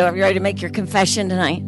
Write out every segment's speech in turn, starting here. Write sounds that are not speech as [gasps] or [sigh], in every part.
Are you ready to make your confession tonight?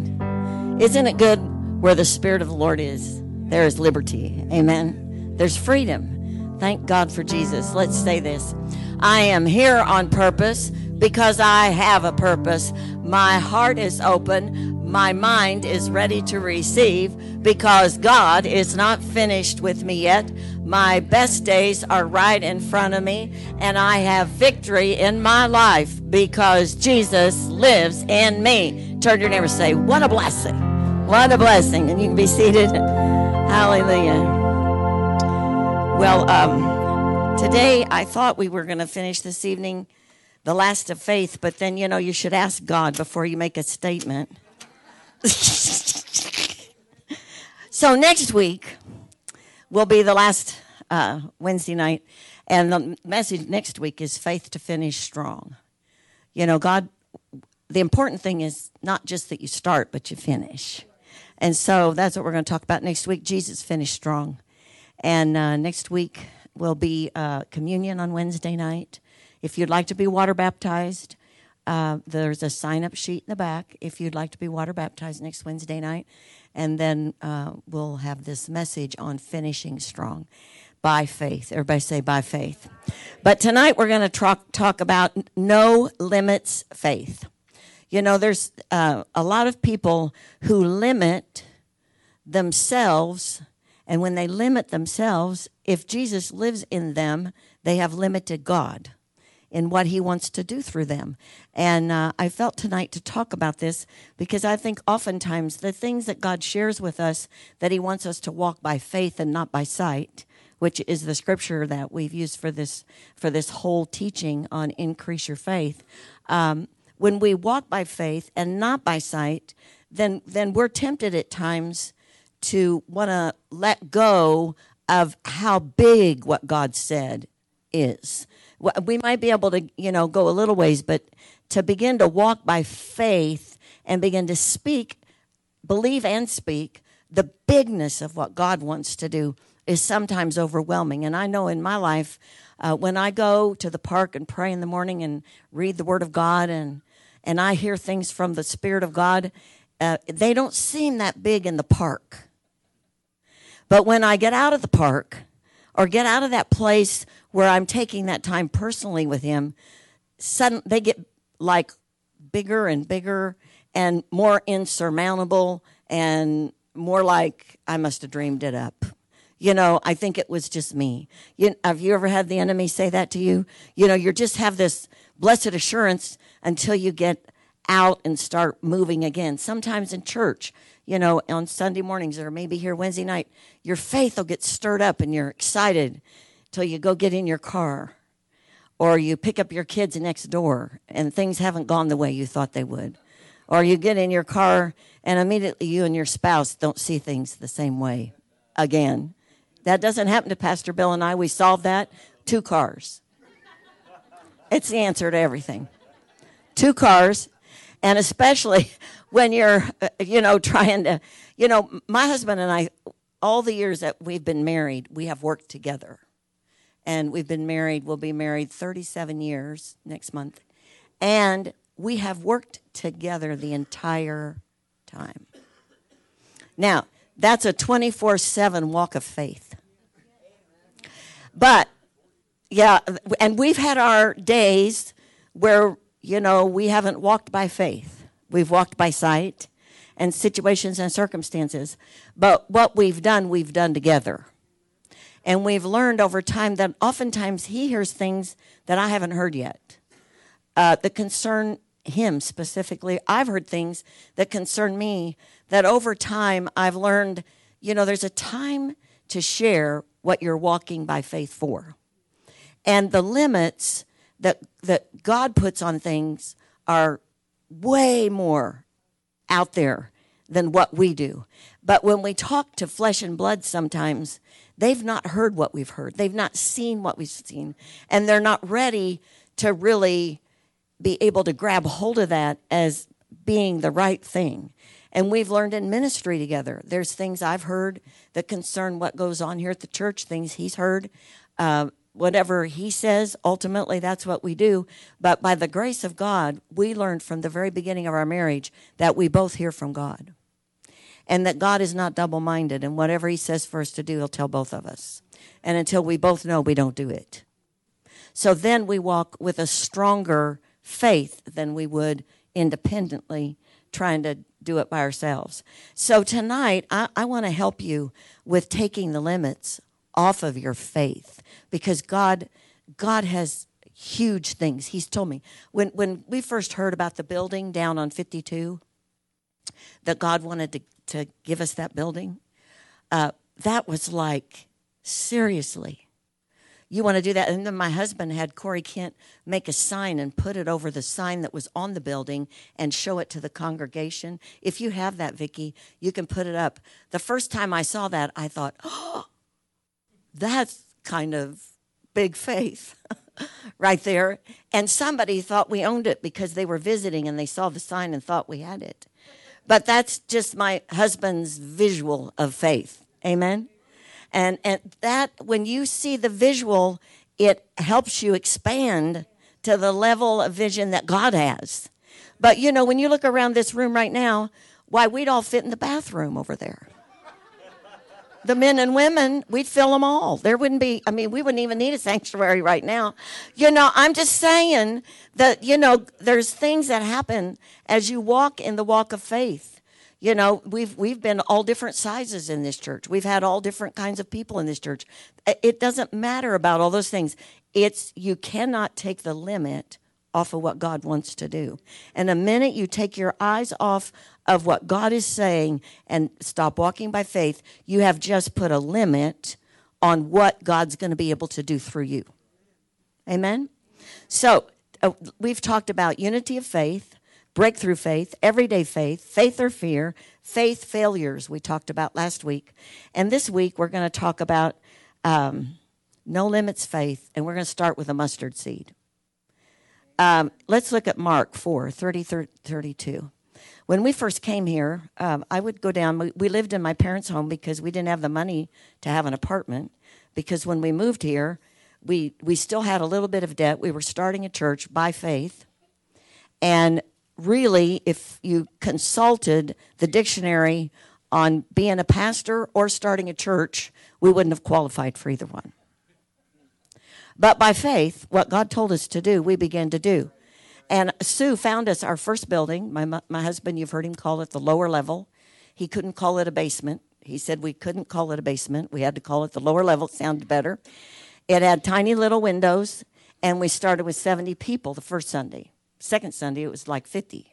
Isn't it good where the Spirit of the Lord is? There is liberty. Amen. There's freedom. Thank God for Jesus. Let's say this I am here on purpose because I have a purpose. My heart is open. My mind is ready to receive because God is not finished with me yet. My best days are right in front of me, and I have victory in my life because Jesus lives in me. Turn your neighbor and say, What a blessing! What a blessing. And you can be seated. [laughs] Hallelujah. Well, um, today I thought we were going to finish this evening the last of faith, but then, you know, you should ask God before you make a statement. [laughs] so next week will be the last uh, Wednesday night, and the message next week is faith to finish strong. You know, God, the important thing is not just that you start, but you finish. And so that's what we're going to talk about next week. Jesus finished strong. And uh, next week will be uh, communion on Wednesday night. If you'd like to be water baptized, uh, there's a sign up sheet in the back if you'd like to be water baptized next Wednesday night. And then uh, we'll have this message on finishing strong by faith. Everybody say by faith. But tonight we're going to talk, talk about no limits faith. You know, there's uh, a lot of people who limit themselves, and when they limit themselves, if Jesus lives in them, they have limited God in what He wants to do through them. And uh, I felt tonight to talk about this because I think oftentimes the things that God shares with us that He wants us to walk by faith and not by sight which is the scripture that we've used for this for this whole teaching on increase your faith. Um, when we walk by faith and not by sight, then then we're tempted at times to want to let go of how big what God said is. We might be able to, you know, go a little ways, but to begin to walk by faith and begin to speak, believe and speak the bigness of what God wants to do is sometimes overwhelming. And I know in my life, uh, when I go to the park and pray in the morning and read the Word of God and and I hear things from the Spirit of God, uh, they don't seem that big in the park. But when I get out of the park or get out of that place where I'm taking that time personally with Him, sudden they get like bigger and bigger and more insurmountable and more like I must have dreamed it up. You know, I think it was just me. You, have you ever had the enemy say that to you? You know, you just have this blessed assurance until you get out and start moving again. Sometimes in church, you know, on Sunday mornings or maybe here Wednesday night, your faith will get stirred up and you're excited till you go get in your car or you pick up your kids next door and things haven't gone the way you thought they would. Or you get in your car and immediately you and your spouse don't see things the same way again. That doesn't happen to Pastor Bill and I. We solved that. Two cars. It's the answer to everything. Two cars, and especially [laughs] when you're, uh, you know, trying to, you know, my husband and I, all the years that we've been married, we have worked together. And we've been married, we'll be married 37 years next month. And we have worked together the entire time. Now, that's a 24 7 walk of faith. But yeah, and we've had our days where, you know, we haven't walked by faith. We've walked by sight and situations and circumstances. But what we've done, we've done together. And we've learned over time that oftentimes he hears things that I haven't heard yet uh, that concern him specifically. I've heard things that concern me that over time I've learned, you know, there's a time to share what you're walking by faith for and the limits that that God puts on things are way more out there than what we do. But when we talk to flesh and blood sometimes, they've not heard what we've heard. They've not seen what we've seen. And they're not ready to really be able to grab hold of that as being the right thing. And we've learned in ministry together. There's things I've heard that concern what goes on here at the church, things he's heard. Uh, whatever he says, ultimately that's what we do. But by the grace of God, we learned from the very beginning of our marriage that we both hear from God. And that God is not double minded, and whatever he says for us to do, he'll tell both of us. And until we both know, we don't do it. So then we walk with a stronger faith than we would independently trying to do it by ourselves. So tonight, I, I want to help you with taking the limits off of your faith because God God has huge things. He's told me when when we first heard about the building down on 52 that God wanted to to give us that building. Uh, that was like seriously. You want to do that? And then my husband had Corey Kent make a sign and put it over the sign that was on the building and show it to the congregation. If you have that, Vicki, you can put it up. The first time I saw that, I thought, oh, [gasps] that's kind of big faith [laughs] right there. And somebody thought we owned it because they were visiting and they saw the sign and thought we had it. But that's just my husband's visual of faith. Amen. And and that when you see the visual, it helps you expand to the level of vision that God has. But you know, when you look around this room right now, why we'd all fit in the bathroom over there the men and women, we'd fill them all. There wouldn't be, I mean, we wouldn't even need a sanctuary right now. You know, I'm just saying that, you know, there's things that happen as you walk in the walk of faith. You know, we've we've been all different sizes in this church. We've had all different kinds of people in this church. It doesn't matter about all those things. It's you cannot take the limit off of what God wants to do. And the minute you take your eyes off of what God is saying and stop walking by faith, you have just put a limit on what God's going to be able to do through you. Amen? So, uh, we've talked about unity of faith, breakthrough faith, everyday faith, faith or fear, faith failures, we talked about last week. And this week, we're going to talk about um, no limits faith, and we're going to start with a mustard seed. Um, let's look at Mark 4 30, 32. When we first came here, um, I would go down. We, we lived in my parents' home because we didn't have the money to have an apartment. Because when we moved here, we we still had a little bit of debt. We were starting a church by faith, and really, if you consulted the dictionary on being a pastor or starting a church, we wouldn't have qualified for either one. But by faith, what God told us to do, we began to do. And Sue found us our first building. My, my husband, you've heard him call it the lower level. He couldn't call it a basement. He said we couldn't call it a basement. We had to call it the lower level. It sounded better. It had tiny little windows, and we started with 70 people the first Sunday. Second Sunday, it was like 50.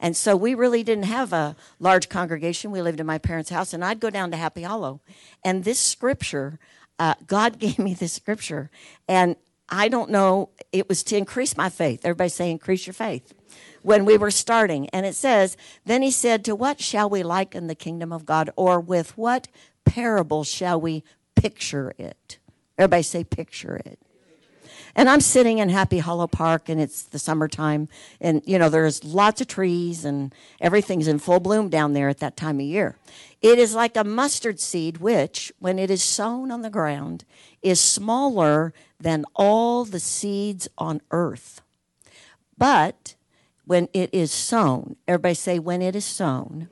And so we really didn't have a large congregation. We lived in my parents' house, and I'd go down to Happy Hollow. And this scripture, uh, God [laughs] gave me this scripture, and I don't know, it was to increase my faith. Everybody say, increase your faith. When we were starting. And it says, Then he said, To what shall we liken the kingdom of God? Or with what parable shall we picture it? Everybody say, picture it. And I'm sitting in Happy Hollow Park, and it's the summertime, and you know there's lots of trees, and everything's in full bloom down there at that time of year. It is like a mustard seed, which, when it is sown on the ground, is smaller than all the seeds on earth. But when it is sown, everybody say, when it is sown,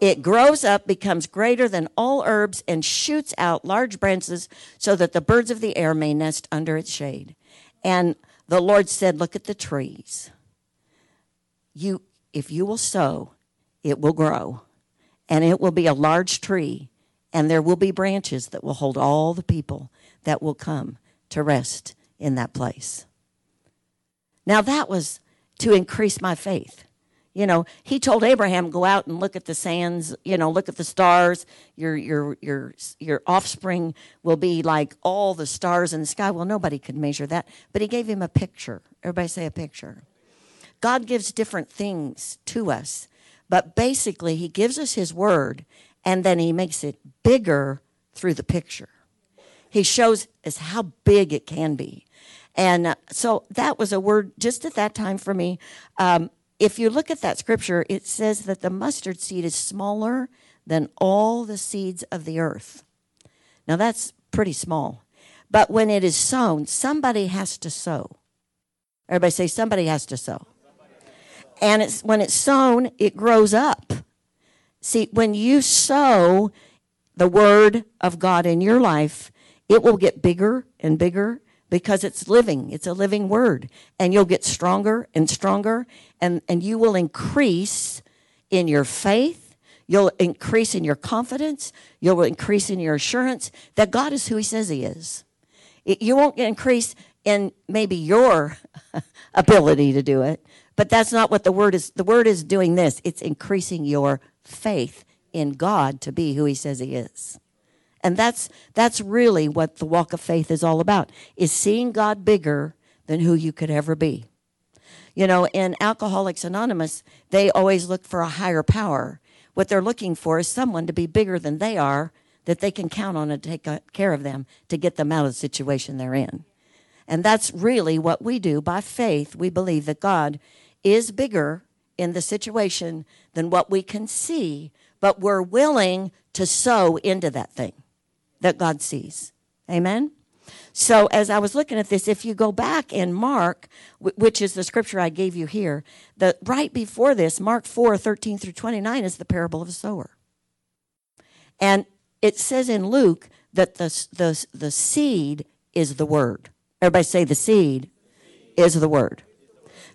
it grows up, becomes greater than all herbs, and shoots out large branches so that the birds of the air may nest under its shade. And the Lord said, Look at the trees. You, if you will sow, it will grow, and it will be a large tree, and there will be branches that will hold all the people that will come to rest in that place. Now, that was to increase my faith. You know, he told Abraham, "Go out and look at the sands. You know, look at the stars. Your your your your offspring will be like all the stars in the sky." Well, nobody could measure that, but he gave him a picture. Everybody say a picture. God gives different things to us, but basically, He gives us His word, and then He makes it bigger through the picture. He shows us how big it can be. And uh, so that was a word just at that time for me. Um, if you look at that scripture, it says that the mustard seed is smaller than all the seeds of the earth. Now that's pretty small. But when it is sown, somebody has to sow. Everybody say somebody has to sow. And it's when it's sown, it grows up. See, when you sow the word of God in your life, it will get bigger and bigger because it's living. It's a living word. And you'll get stronger and stronger and, and you will increase in your faith. You'll increase in your confidence. You'll increase in your assurance that God is who He says He is. It, you won't increase in maybe your [laughs] ability to do it, but that's not what the word is. The word is doing this it's increasing your faith in God to be who He says He is. And that's that's really what the walk of faith is all about is seeing God bigger than who you could ever be. You know, in Alcoholics Anonymous, they always look for a higher power. What they're looking for is someone to be bigger than they are that they can count on to take care of them to get them out of the situation they're in. And that's really what we do by faith. We believe that God is bigger in the situation than what we can see, but we're willing to sow into that thing that God sees. Amen? So, as I was looking at this, if you go back in Mark, which is the scripture I gave you here, the right before this, Mark 4 13 through 29, is the parable of the sower. And it says in Luke that the, the, the seed is the word. Everybody say the seed is the word.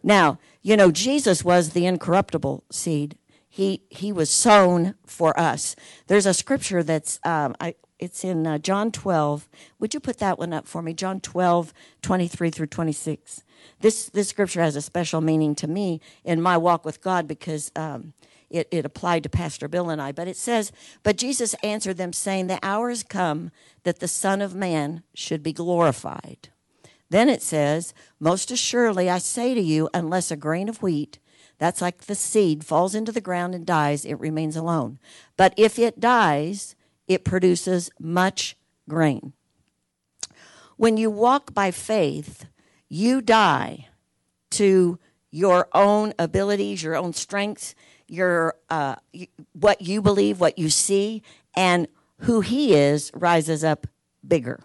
Now, you know, Jesus was the incorruptible seed. He, he was sown for us. There's a scripture that's, um, I, it's in uh, John 12. Would you put that one up for me? John 12, 23 through 26. This, this scripture has a special meaning to me in my walk with God because um, it, it applied to Pastor Bill and I. But it says, But Jesus answered them, saying, The hour has come that the Son of Man should be glorified. Then it says, Most assuredly I say to you, unless a grain of wheat, that's like the seed, falls into the ground and dies, it remains alone. But if it dies, it produces much grain. When you walk by faith, you die to your own abilities, your own strengths, your uh, what you believe, what you see, and who He is rises up bigger.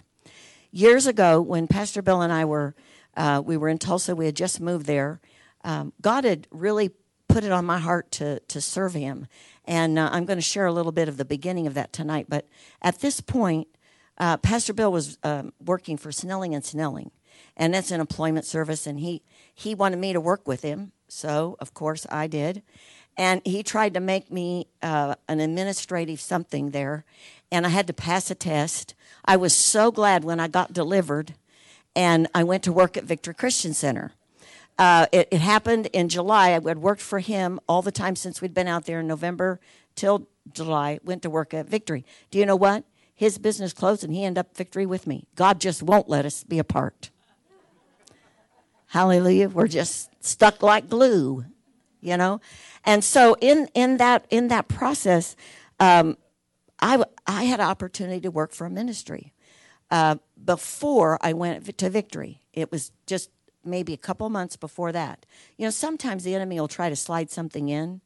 Years ago, when Pastor Bill and I were uh, we were in Tulsa, we had just moved there. Um, God had really put it on my heart to to serve Him, and uh, I'm going to share a little bit of the beginning of that tonight. But at this point, uh, Pastor Bill was um, working for Snelling and Snelling, and that's an employment service. And he he wanted me to work with him, so of course I did. And he tried to make me uh, an administrative something there, and I had to pass a test. I was so glad when I got delivered, and I went to work at Victory Christian Center. Uh, it, it, happened in July. I had worked for him all the time since we'd been out there in November till July. Went to work at Victory. Do you know what? His business closed and he ended up Victory with me. God just won't let us be apart. Hallelujah. We're just stuck like glue, you know? And so in, in that in that process, um, I, I had an opportunity to work for a ministry. Uh, before I went to Victory, it was just maybe a couple months before that. You know, sometimes the enemy will try to slide something in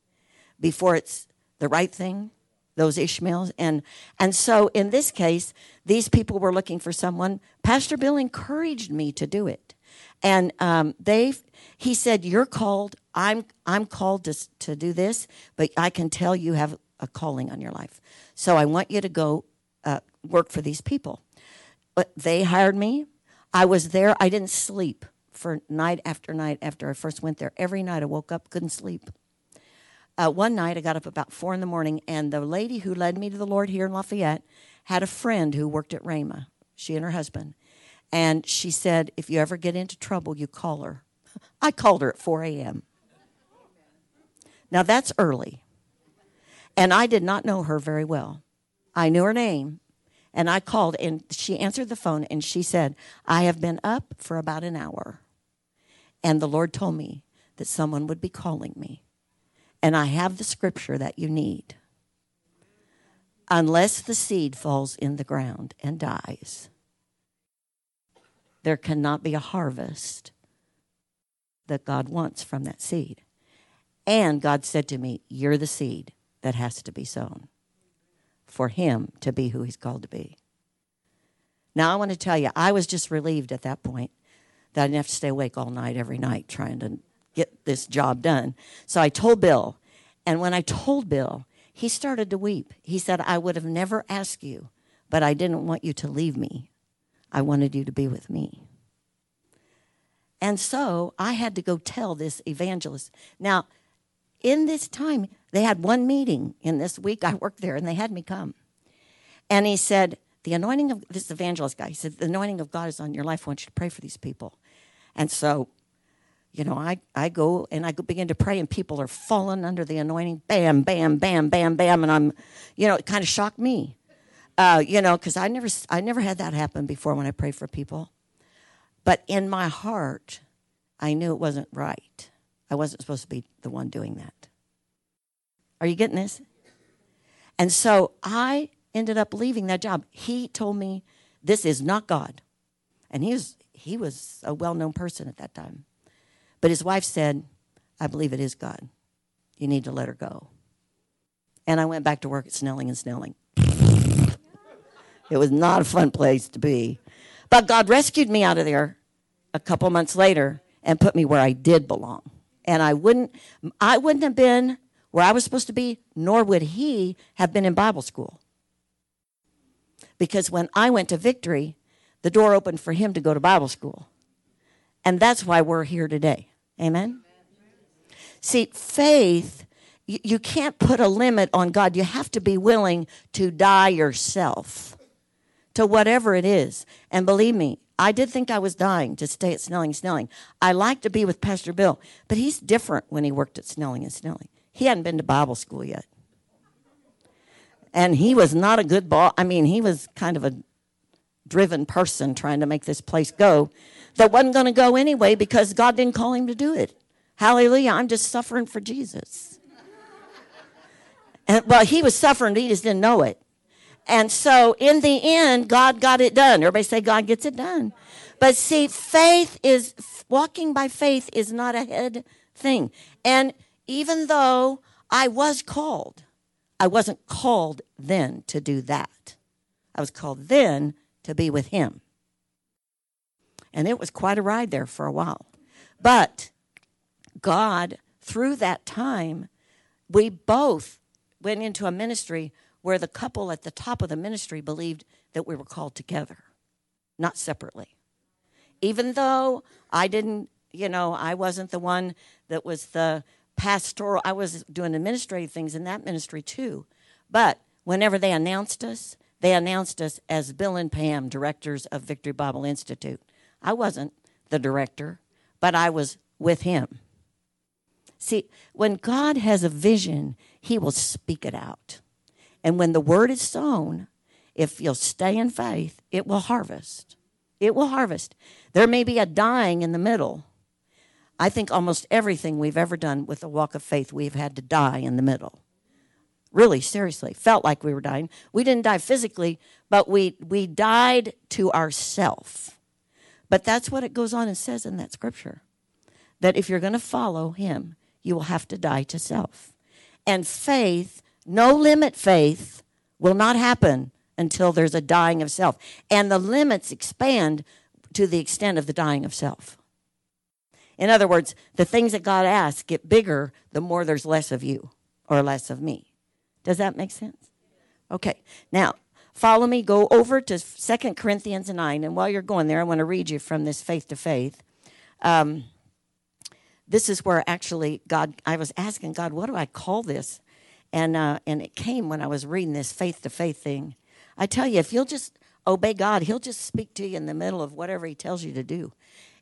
before it's the right thing, those Ishmaels. And, and so in this case, these people were looking for someone. Pastor Bill encouraged me to do it. And um, they, he said, "You're called. I'm, I'm called to to do this, but I can tell you have a calling on your life. So I want you to go uh, work for these people." But they hired me. I was there. I didn't sleep for night after night after I first went there. Every night I woke up, couldn't sleep. Uh, one night I got up about four in the morning, and the lady who led me to the Lord here in Lafayette had a friend who worked at Rhema, she and her husband. And she said, If you ever get into trouble, you call her. [laughs] I called her at 4 a.m. Now that's early. And I did not know her very well. I knew her name, and I called, and she answered the phone, and she said, I have been up for about an hour. And the Lord told me that someone would be calling me. And I have the scripture that you need. Unless the seed falls in the ground and dies, there cannot be a harvest that God wants from that seed. And God said to me, You're the seed that has to be sown for him to be who he's called to be. Now, I want to tell you, I was just relieved at that point that I didn't have to stay awake all night every night trying to get this job done. So I told Bill, and when I told Bill, he started to weep. He said, I would have never asked you, but I didn't want you to leave me. I wanted you to be with me. And so I had to go tell this evangelist. Now, in this time, they had one meeting in this week. I worked there and they had me come. And he said, The anointing of this evangelist guy, he said, The anointing of God is on your life. I want you to pray for these people. And so, you know, I, I go and I begin to pray, and people are falling under the anointing. Bam, bam, bam, bam, bam. And I'm, you know, it kind of shocked me. Uh, you know, because I never, I never had that happen before when I pray for people. But in my heart, I knew it wasn't right. I wasn't supposed to be the one doing that. Are you getting this? And so I ended up leaving that job. He told me this is not God. And he was he was a well-known person at that time. But his wife said, "I believe it is God. You need to let her go." And I went back to work at Snelling and Snelling. it was not a fun place to be. But God rescued me out of there a couple months later and put me where I did belong. And I wouldn't I wouldn't have been where I was supposed to be, nor would he have been in Bible school. Because when I went to victory, the door opened for him to go to Bible school. And that's why we're here today. Amen? See, faith, you, can't put a limit on God. You have to be willing to die yourself to whatever it is. And believe me, I did think I was dying to stay at Snelling Snelling. I like to be with Pastor Bill, but he's different when he worked at Snelling and Snelling. He hadn't been to Bible school yet. And he was not a good boss. I mean, he was kind of a driven person trying to make this place go that wasn't going to go anyway because God didn't call him to do it. Hallelujah. I'm just suffering for Jesus. And, well, he was suffering, he just didn't know it. And so in the end, God got it done. Everybody say, God gets it done. But see, faith is, walking by faith is not a head thing. And even though I was called, I wasn't called then to do that. I was called then to be with Him. And it was quite a ride there for a while. But God, through that time, we both went into a ministry where the couple at the top of the ministry believed that we were called together, not separately. Even though I didn't, you know, I wasn't the one that was the pastoral, I was doing administrative things in that ministry too. But whenever they announced us, they announced us as Bill and Pam, directors of Victory Bible Institute. I wasn't the director, but I was with him. See, when God has a vision, he will speak it out. And when the word is sown, if you'll stay in faith, it will harvest. It will harvest. There may be a dying in the middle. I think almost everything we've ever done with the walk of faith, we've had to die in the middle. Really, seriously, felt like we were dying. We didn't die physically, but we, we died to ourself. But that's what it goes on and says in that scripture that if you're going to follow him, you will have to die to self. And faith no limit faith will not happen until there's a dying of self. And the limits expand to the extent of the dying of self. In other words, the things that God asks get bigger the more there's less of you or less of me. Does that make sense? Okay. Now, follow me. Go over to Second Corinthians 9. And while you're going there, I want to read you from this faith to faith. Um, this is where actually God, I was asking God, what do I call this? and uh, and it came when I was reading this faith to faith thing. I tell you, if you'll just obey God, He'll just speak to you in the middle of whatever He tells you to do.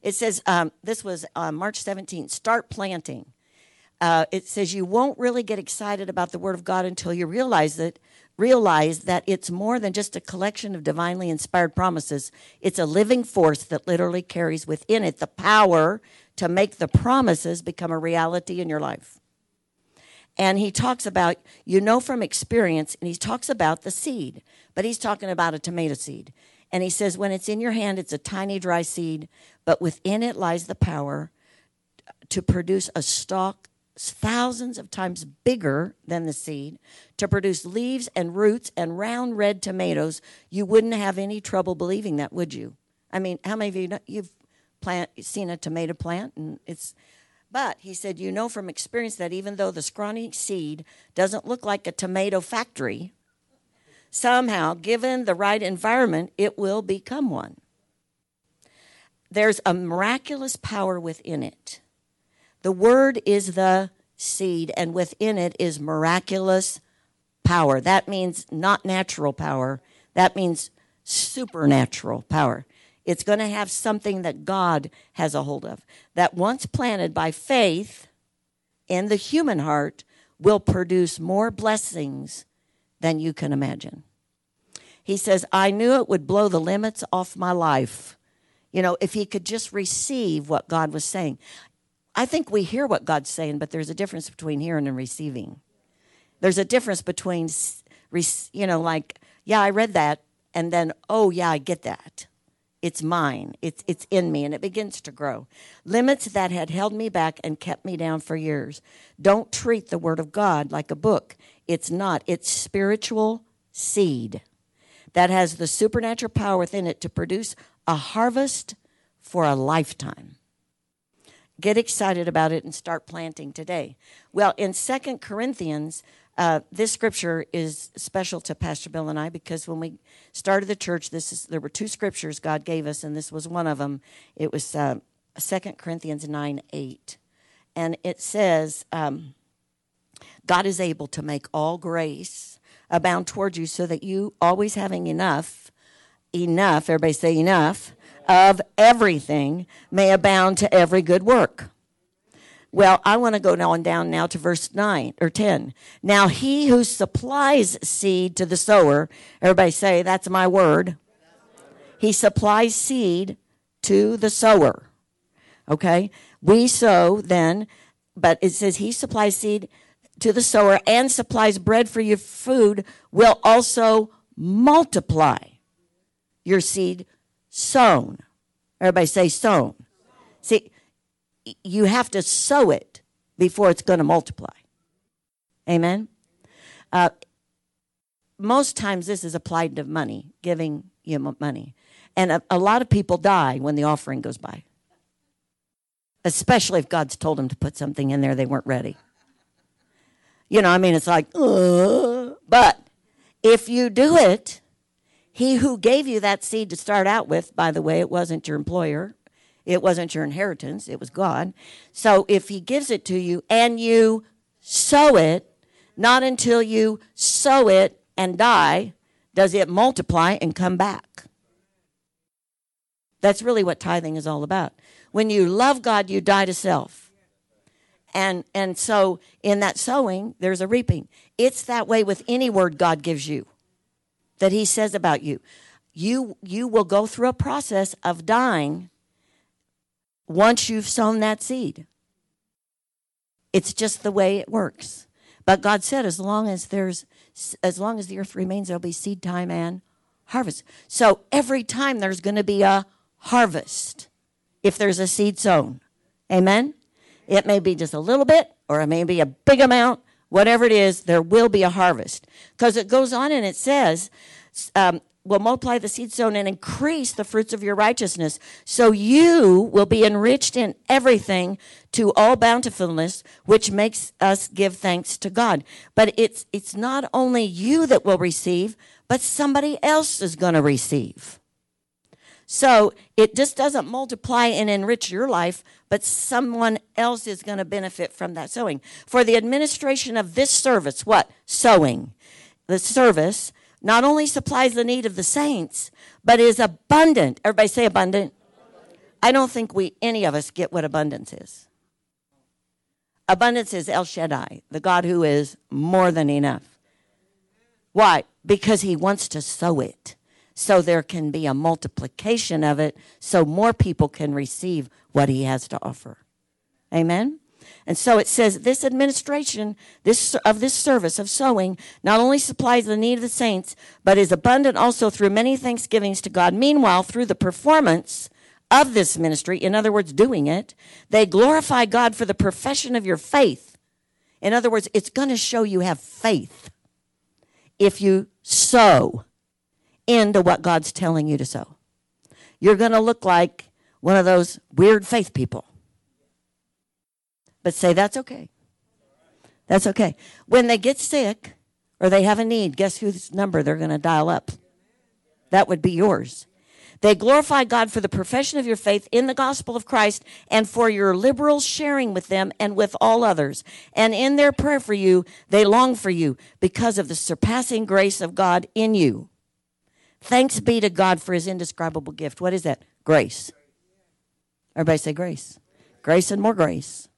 It says um, this was uh, March 17th. Start planting. Uh, it says you won't really get excited about the Word of God until you realize that realize that it's more than just a collection of divinely inspired promises. It's a living force that literally carries within it the power to make the promises become a reality in your life. And he talks about, you know from experience, and he talks about the seed, but he's talking about a tomato seed. And he says, when it's in your hand, it's a tiny dry seed, but within it lies the power to produce a stalk thousands of times bigger than the seed to produce leaves and roots and round red tomatoes, you wouldn't have any trouble believing that, would you? I mean, how many of you know, you've plant seen a tomato plant and it's but he said, you know from experience that even though the scrawny seed doesn't look like a tomato factory, somehow, given the right environment, it will become one. There's a miraculous power within it. The word is the seed, and within it is miraculous power. That means not natural power, that means supernatural power. It's going to have something that God has a hold of. That once planted by faith in the human heart will produce more blessings than you can imagine. He says, I knew it would blow the limits off my life. You know, if he could just receive what God was saying. I think we hear what God's saying, but there's a difference between hearing and receiving. There's a difference between, you know, like, yeah, I read that, and then, oh, yeah, I get that. It's mine. It's, it's in me, and it begins to grow. Limits that had held me back and kept me down for years. Don't treat the Word of God like a book. It's not. It's spiritual seed that has the supernatural power within it to produce a harvest for a lifetime. Get excited about it and start planting today. Well, in Second Corinthians, uh, this scripture is special to Pastor Bill and I because when we started the church, this is there were two scriptures God gave us, and this was one of them. It was uh, Second Corinthians nine eight, and it says, um, "God is able to make all grace abound toward you, so that you always having enough, enough. Everybody say enough." Of everything may abound to every good work. Well, I want to go on down now to verse 9 or 10. Now, he who supplies seed to the sower, everybody say, that's my word. He supplies seed to the sower. Okay? We sow then, but it says he supplies seed to the sower and supplies bread for your food, will also multiply your seed sown. Everybody say sown. See, you have to sow it before it's going to multiply. Amen. Uh, most times this is applied to money, giving you money. And a, a, lot of people die when the offering goes by, especially if God's told them to put something in there they weren't ready. You know, I mean, it's like, but if you do it, he who gave you that seed to start out with, by the way, it wasn't your employer, it wasn't your inheritance, it was God. So if He gives it to you and you sow it, not until you sow it and die does it multiply and come back. That's really what tithing is all about. When you love God, you die to self. And and so in that sowing, there's a reaping. It's that way with any word God gives you that he says about you. You you will go through a process of dying once you've sown that seed. It's just the way it works. But God said, as long as there's, as long as the earth remains, there'll be seed time and harvest. So every time there's going to be a harvest if there's a seed sown. Amen? It may be just a little bit or it may be a big amount. Whatever it is, there will be a harvest. Because it goes on and it says, um, will multiply the seed sown and increase the fruits of your righteousness. So you will be enriched in everything to all bountifulness, which makes us give thanks to God. But it's, it's not only you that will receive, but somebody else is going to receive. So it just doesn't multiply and enrich your life, but someone else is going to benefit from that sowing. For the administration of this service, what? Sowing. The service not only supplies the need of the saints, but is abundant. Everybody say abundant. I don't think we any of us get what abundance is. Abundance is El Shaddai, the God who is more than enough. Why? Because he wants to sow it so there can be a multiplication of it so more people can receive what he has to offer. Amen. And so it says this administration this, of this service of sowing not only supplies the need of the saints, but is abundant also through many thanksgivings to God. Meanwhile, through the performance of this ministry, in other words, doing it, they glorify God for the profession of your faith. In other words, it's going to show you have faith if you sow into what God's telling you to sow. You're going to look like one of those weird faith people. But say, that's okay. That's okay. When they get sick or they have a need, guess whose number they're going to dial up? That would be yours. They glorify God for the profession of your faith in the gospel of Christ and for your liberal sharing with them and with all others. And in their prayer for you, they long for you because of the surpassing grace of God in you. Thanks be to God for his indescribable gift. What is that? Grace. Everybody say grace. Grace and more grace.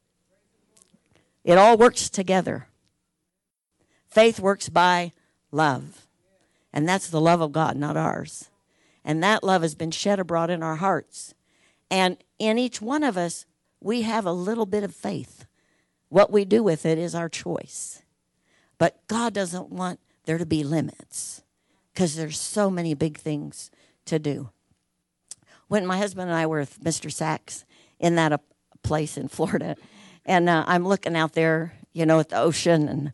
It all works together. Faith works by love. And that's the love of God, not ours. And that love has been shed abroad in our hearts. And in each one of us, we have a little bit of faith. What we do with it is our choice. But God doesn't want there to be limits because there's so many big things to do. When my husband and I were with Mr. Sachs in that uh, place in Florida, and uh, I'm looking out there, you know, at the ocean and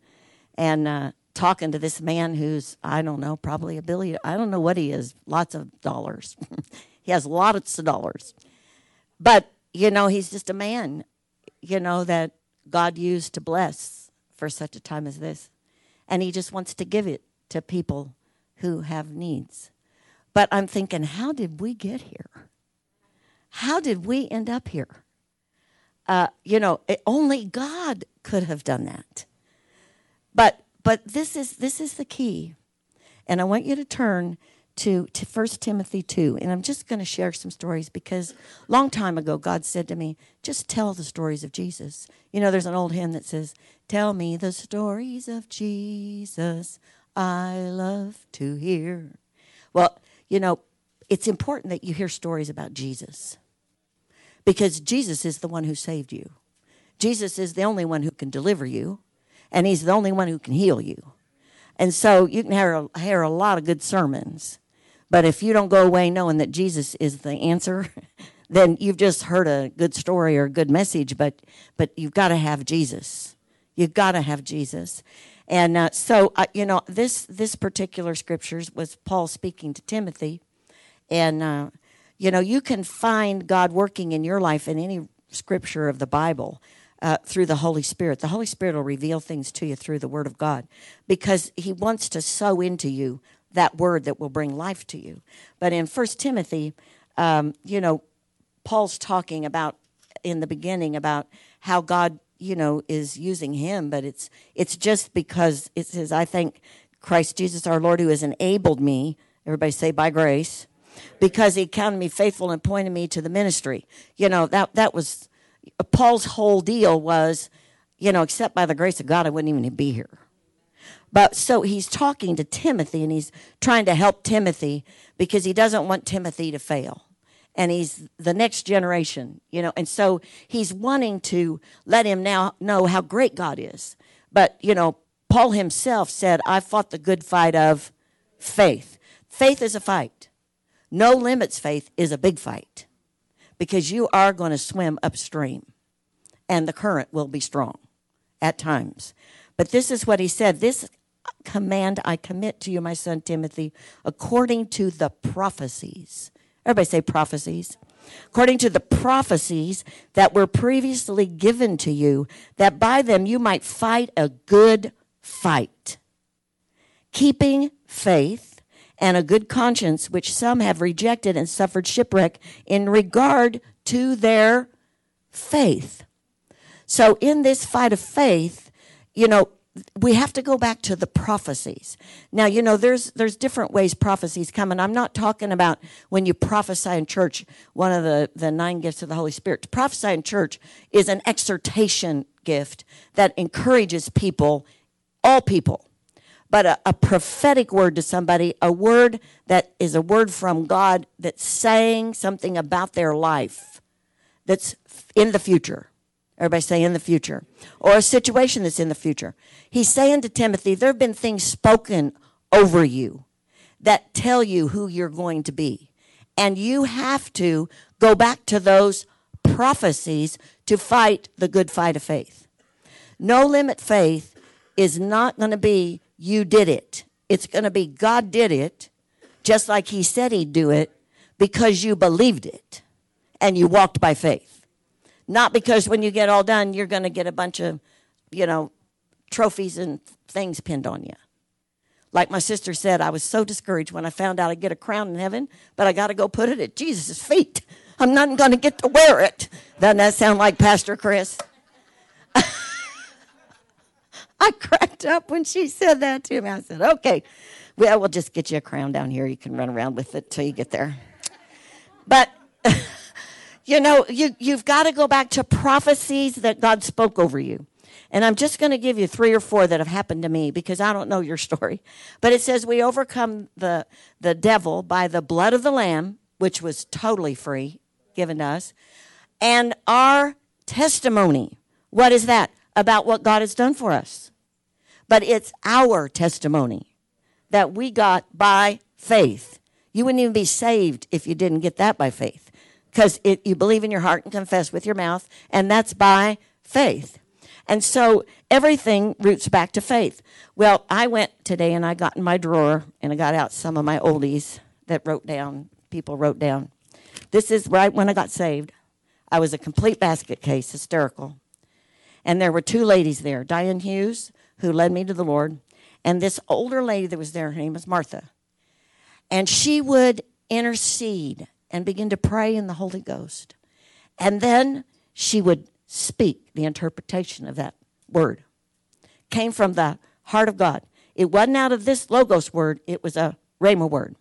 and uh, talking to this man who's I don't know, probably a billion. I don't know what he is. Lots of dollars. [laughs] he has lots of dollars, but you know, he's just a man, you know, that God used to bless for such a time as this, and he just wants to give it to people who have needs. But I'm thinking, how did we get here? How did we end up here? Uh, you know, it, only God could have done that. But but this is this is the key, and I want you to turn to to First Timothy two, and I'm just going to share some stories because long time ago God said to me, just tell the stories of Jesus. You know, there's an old hymn that says, "Tell me the stories of Jesus, I love to hear." Well, you know, it's important that you hear stories about Jesus because Jesus is the one who saved you. Jesus is the only one who can deliver you, and He's the only one who can heal you. And so you can hear a, hear a lot of good sermons, but if you don't go away knowing that Jesus is the answer, [laughs] then you've just heard a good story or a good message. But but you've got to have Jesus. You've got to have Jesus. And uh, so uh, you know this this particular scriptures was Paul speaking to Timothy, and. Uh, you know, you can find God working in your life in any scripture of the Bible. Uh, through the Holy Spirit. The Holy Spirit will reveal things to you through the Word of God because He wants to sow into you that word that will bring life to you. But in First Timothy, um, you know, Paul's talking about in the beginning about how God, you know, is using him, but it's it's just because it says, I thank Christ Jesus our Lord who has enabled me. Everybody say by grace because he counted me faithful and pointed me to the ministry. You know, that, that was Paul's whole deal was, you know, except by the grace of God, I wouldn't even be here. But so he's talking to Timothy and he's trying to help Timothy because he doesn't want Timothy to fail. And he's the next generation, you know, and so he's wanting to let him now know how great God is. But, you know, Paul himself said, I fought the good fight of faith. Faith is a fight. No limits faith is a big fight because you are going to swim upstream and the current will be strong at times. But this is what he said This command I commit to you, my son Timothy, according to the prophecies. Everybody say prophecies. According to the prophecies that were previously given to you, that by them you might fight a good fight, keeping faith and a good conscience, which some have rejected and suffered shipwreck in regard to their faith. So, in this fight of faith, you know, we have to go back to the prophecies. Now, you know, there's there's different ways prophecies come, and I'm not talking about when you prophesy in church, one of the, the nine gifts of the Holy Spirit. To prophesy in church is an exhortation gift that encourages people, all people, but a, a, prophetic word to somebody, a word that is a word from God that's saying something about their life that's in the future. Everybody say in the future. Or a situation that's in the future. He's saying to Timothy, there have been things spoken over you that tell you who you're going to be. And you have to go back to those prophecies to fight the good fight of faith. No limit faith is not going to be you did it. It's going to be God did it just like He said He'd do it because you believed it and you walked by faith. Not because when you get all done, you're going to get a bunch of, you know, trophies and things pinned on you. Like my sister said, I was so discouraged when I found out I'd get a crown in heaven, but I got to go put it at Jesus' feet. I'm not going to get to wear it. Doesn't that sound like Pastor Chris? [laughs] I cracked up when she said that to me. I said, okay, well, we'll just get you a crown down here. You can run around with it till you get there. But, [laughs] you know, you, you've got to go back to prophecies that God spoke over you. And I'm just going to give you three or four that have happened to me because I don't know your [laughs] story. But it says we overcome the, the devil by the blood of the Lamb, which was totally free, given to us, and our testimony. What is that? About what God has done for us. But it's our testimony that we got by faith. You wouldn't even be saved if you didn't get that by faith because you believe in your heart and confess with your mouth, and that's by faith. And so everything roots back to faith. Well, I went today and I got in my drawer and I got out some of my oldies that wrote down, people wrote down. This is right when I got saved. I was a complete basket case, hysterical. And there were two ladies there Diane Hughes, who led me to the Lord, and this older lady that was there, her name was Martha. And she would intercede and begin to pray in the Holy Ghost. And then she would speak the interpretation of that word. Came from the heart of God. It wasn't out of this Logos word, it was a Rhema word.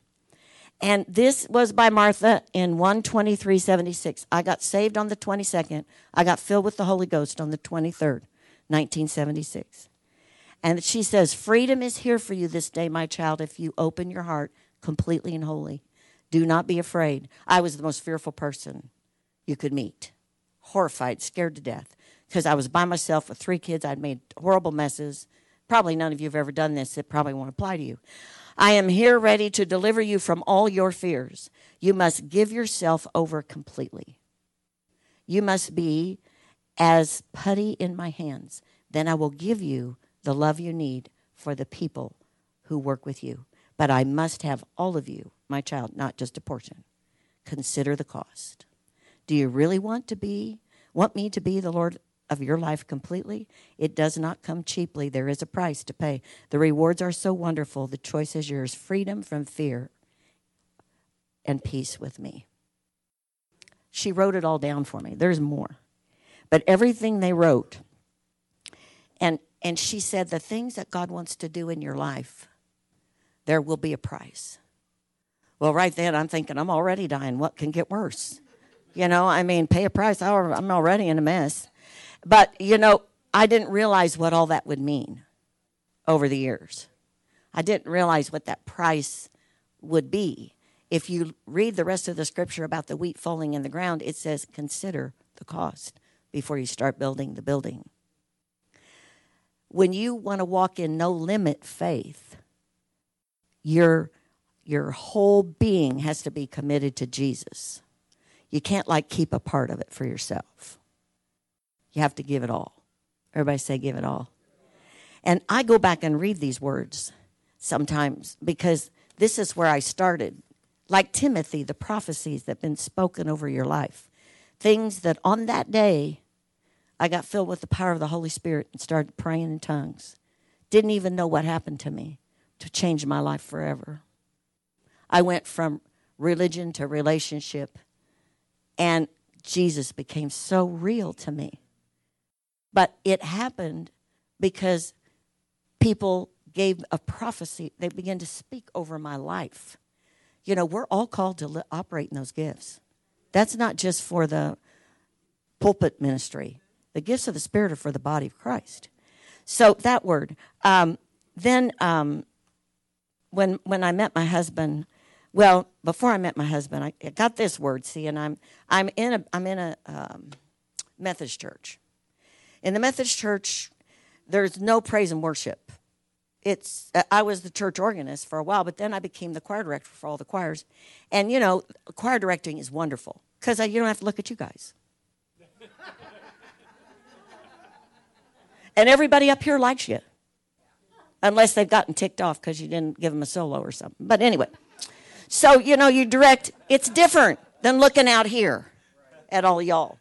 And this was by Martha in 12376. I got saved on the 22nd. I got filled with the Holy Ghost on the 23rd, 1976. And she says, Freedom is here for you this day, my child, if you open your heart completely and wholly. Do not be afraid. I was the most fearful person you could meet horrified, scared to death because I was by myself with three kids. I'd made horrible messes. Probably none of you have ever done this. It probably won't apply to you. I am here ready to deliver you from all your fears. You must give yourself over completely. You must be as putty in my hands. Then I will give you the love you need for the people who work with you. But I must have all of you, my child, not just a portion. Consider the cost. Do you really want to be want me to be the Lord of your life completely? It does not come cheaply. There is a price to pay. The rewards are so wonderful. The choice is yours. Freedom from fear and peace with me. She wrote it all down for me. There's more. But everything they wrote and and she said the things that God wants to do in your life there will be a price. Well, right then I'm thinking I'm already dying. What can get worse? You know, I mean, pay a price. I'm already in a mess. But, you know, I didn't realize what all that would mean over the years. I didn't realize what that price would be. If you read the rest of the scripture about the wheat falling in the ground, it says, consider the cost before you start building the building. When you want to walk in no limit faith, your, your whole being has to be committed to Jesus. You can't like keep a part of it for yourself. You have to give it all. Everybody say, give it all. And I go back and read these words sometimes because this is where I started. Like Timothy, the prophecies that have been spoken over your life. Things that on that day I got filled with the power of the Holy Spirit and started praying in tongues. Didn't even know what happened to me to change my life forever. I went from religion to relationship and Jesus became so real to me. But it happened because people gave a prophecy, they began to speak over my life. You know, we're all called to li- operate in those gifts. That's not just for the pulpit ministry. The gifts of the Spirit are for the body of Christ. So that word. Um, then um, when when I met my husband, well, before I met my husband, I got this word. See, and I'm I'm in a I'm in a um, Methodist church. In the Methodist church, there's no praise and worship. It's I was the church organist for a while, but then I became the choir director for all the choirs. And you know, choir directing is wonderful because you don't have to look at you guys. [laughs] And everybody up here likes you. Unless they've gotten ticked off because you didn't give them a solo or something. But anyway, so, you know, you direct, it's different than looking out here at all y'all.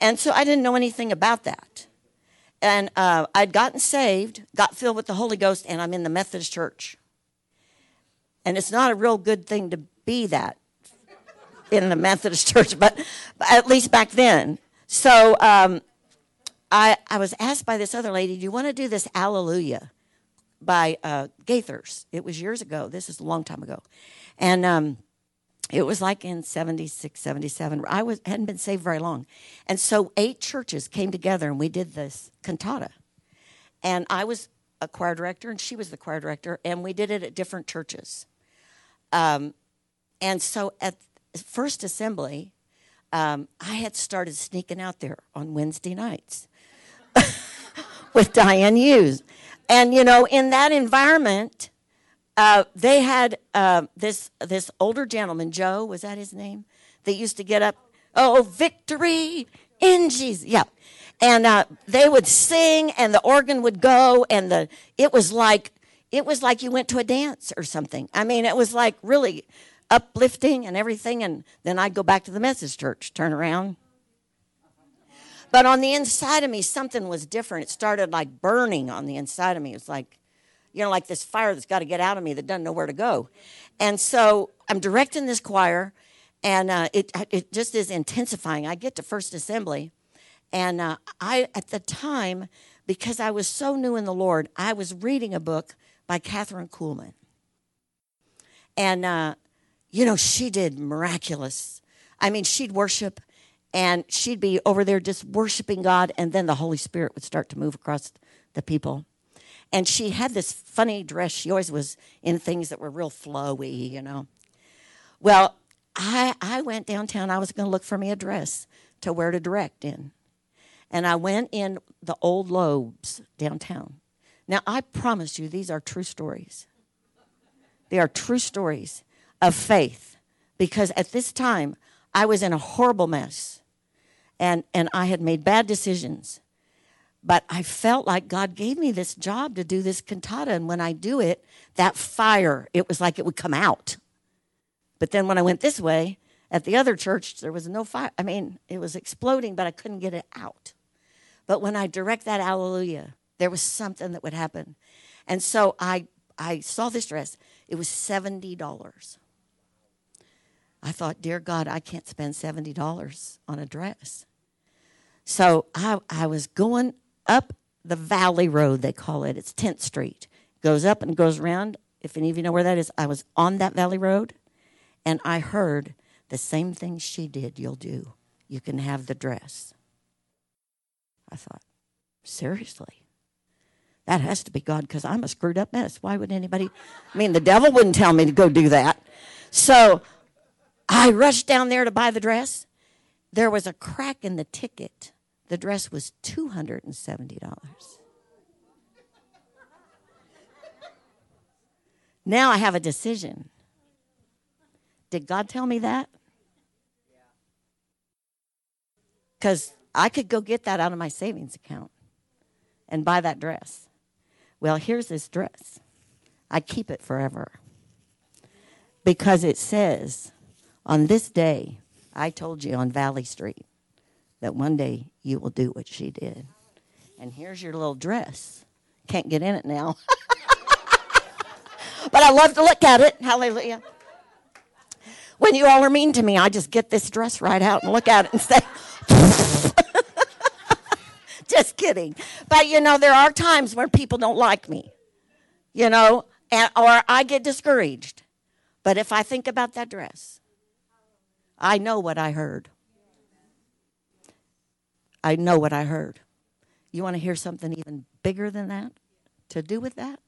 And so I didn't know anything about that. And uh, I'd gotten saved, got filled with the Holy Ghost, and I'm in the Methodist church. And it's not a real good thing to be that in the Methodist [laughs] church, but, but at least back then. So um, I, I was asked by this other lady, Do you want to do this Alleluia by uh, Gaithers? It was years ago. This is a long time ago. And um, it was like in 76 77 i was hadn't been saved very long and so eight churches came together and we did this cantata and i was a choir director and she was the choir director and we did it at different churches um, and so at first assembly um, i had started sneaking out there on wednesday nights [laughs] with diane hughes and you know in that environment uh, they had uh, this this older gentleman, Joe, was that his name? That used to get up, oh, victory in Jesus, yeah, and uh, they would sing, and the organ would go, and the it was like it was like you went to a dance or something. I mean, it was like really uplifting and everything, and then I'd go back to the Methodist church, turn around. But on the inside of me, something was different. It started like burning on the inside of me. It was like you know, like this fire that's got to get out of me that doesn't know where to go. And so I'm directing this choir, and uh, it it just is intensifying. I get to First Assembly, and uh, I at the time because I was so new in the Lord, I was reading a book by Kathryn Kuhlman, and uh, you know she did miraculous. I mean, she'd worship. And she'd be over there just worshiping God, and then the Holy Spirit would start to move across the people and she had this funny dress. She always was in things that were real flowy, you know. Well, I, I went downtown. I was going to look for me a dress to wear to direct in. And I went in the old Lobes downtown. Now, I promise you, these are true stories. They are true stories of faith because at this time I was in a horrible mess and, and I had made bad decisions. But I felt like God gave me this job to do this cantata. And when I do it, that fire, it was like it would come out. But then when I went this way, at the other church, there was no fire. I mean, it was exploding, but I couldn't get it out. But when I direct that hallelujah, there was something that would happen. And so I, I saw this dress. It was $70. I thought, dear God, I can't spend $70 on a dress. So I, I was going up the Valley Road, they call it. It's 10th Street. Goes up and goes around. If any of you know where that is, I was on that Valley Road and I heard the same thing she did, you'll do. You can have the dress. I thought, seriously? That has to be God because I'm a screwed up mess. Why would anybody? I mean, the devil wouldn't tell me to go do that. So I rushed down there to buy the dress. There was a crack in the ticket the dress was $270. Now I have a decision. Did God tell me that? Because I could go get that out of my savings account and buy that dress. Well, here's this dress. I keep it forever. Because it says, on this day, I told you on Valley Street, that one day you will do what she did. And here's your little dress. Can't get in it now. [laughs] but I love to look at it. Hallelujah. When you all are mean to me, I just get this dress right out and look at it and say, [laughs] just kidding. But you know, there are times when people don't like me, you know, and, or I get discouraged. But if I think about that dress, I know what I heard. I know what I heard. You want to hear something even bigger than that to do with that?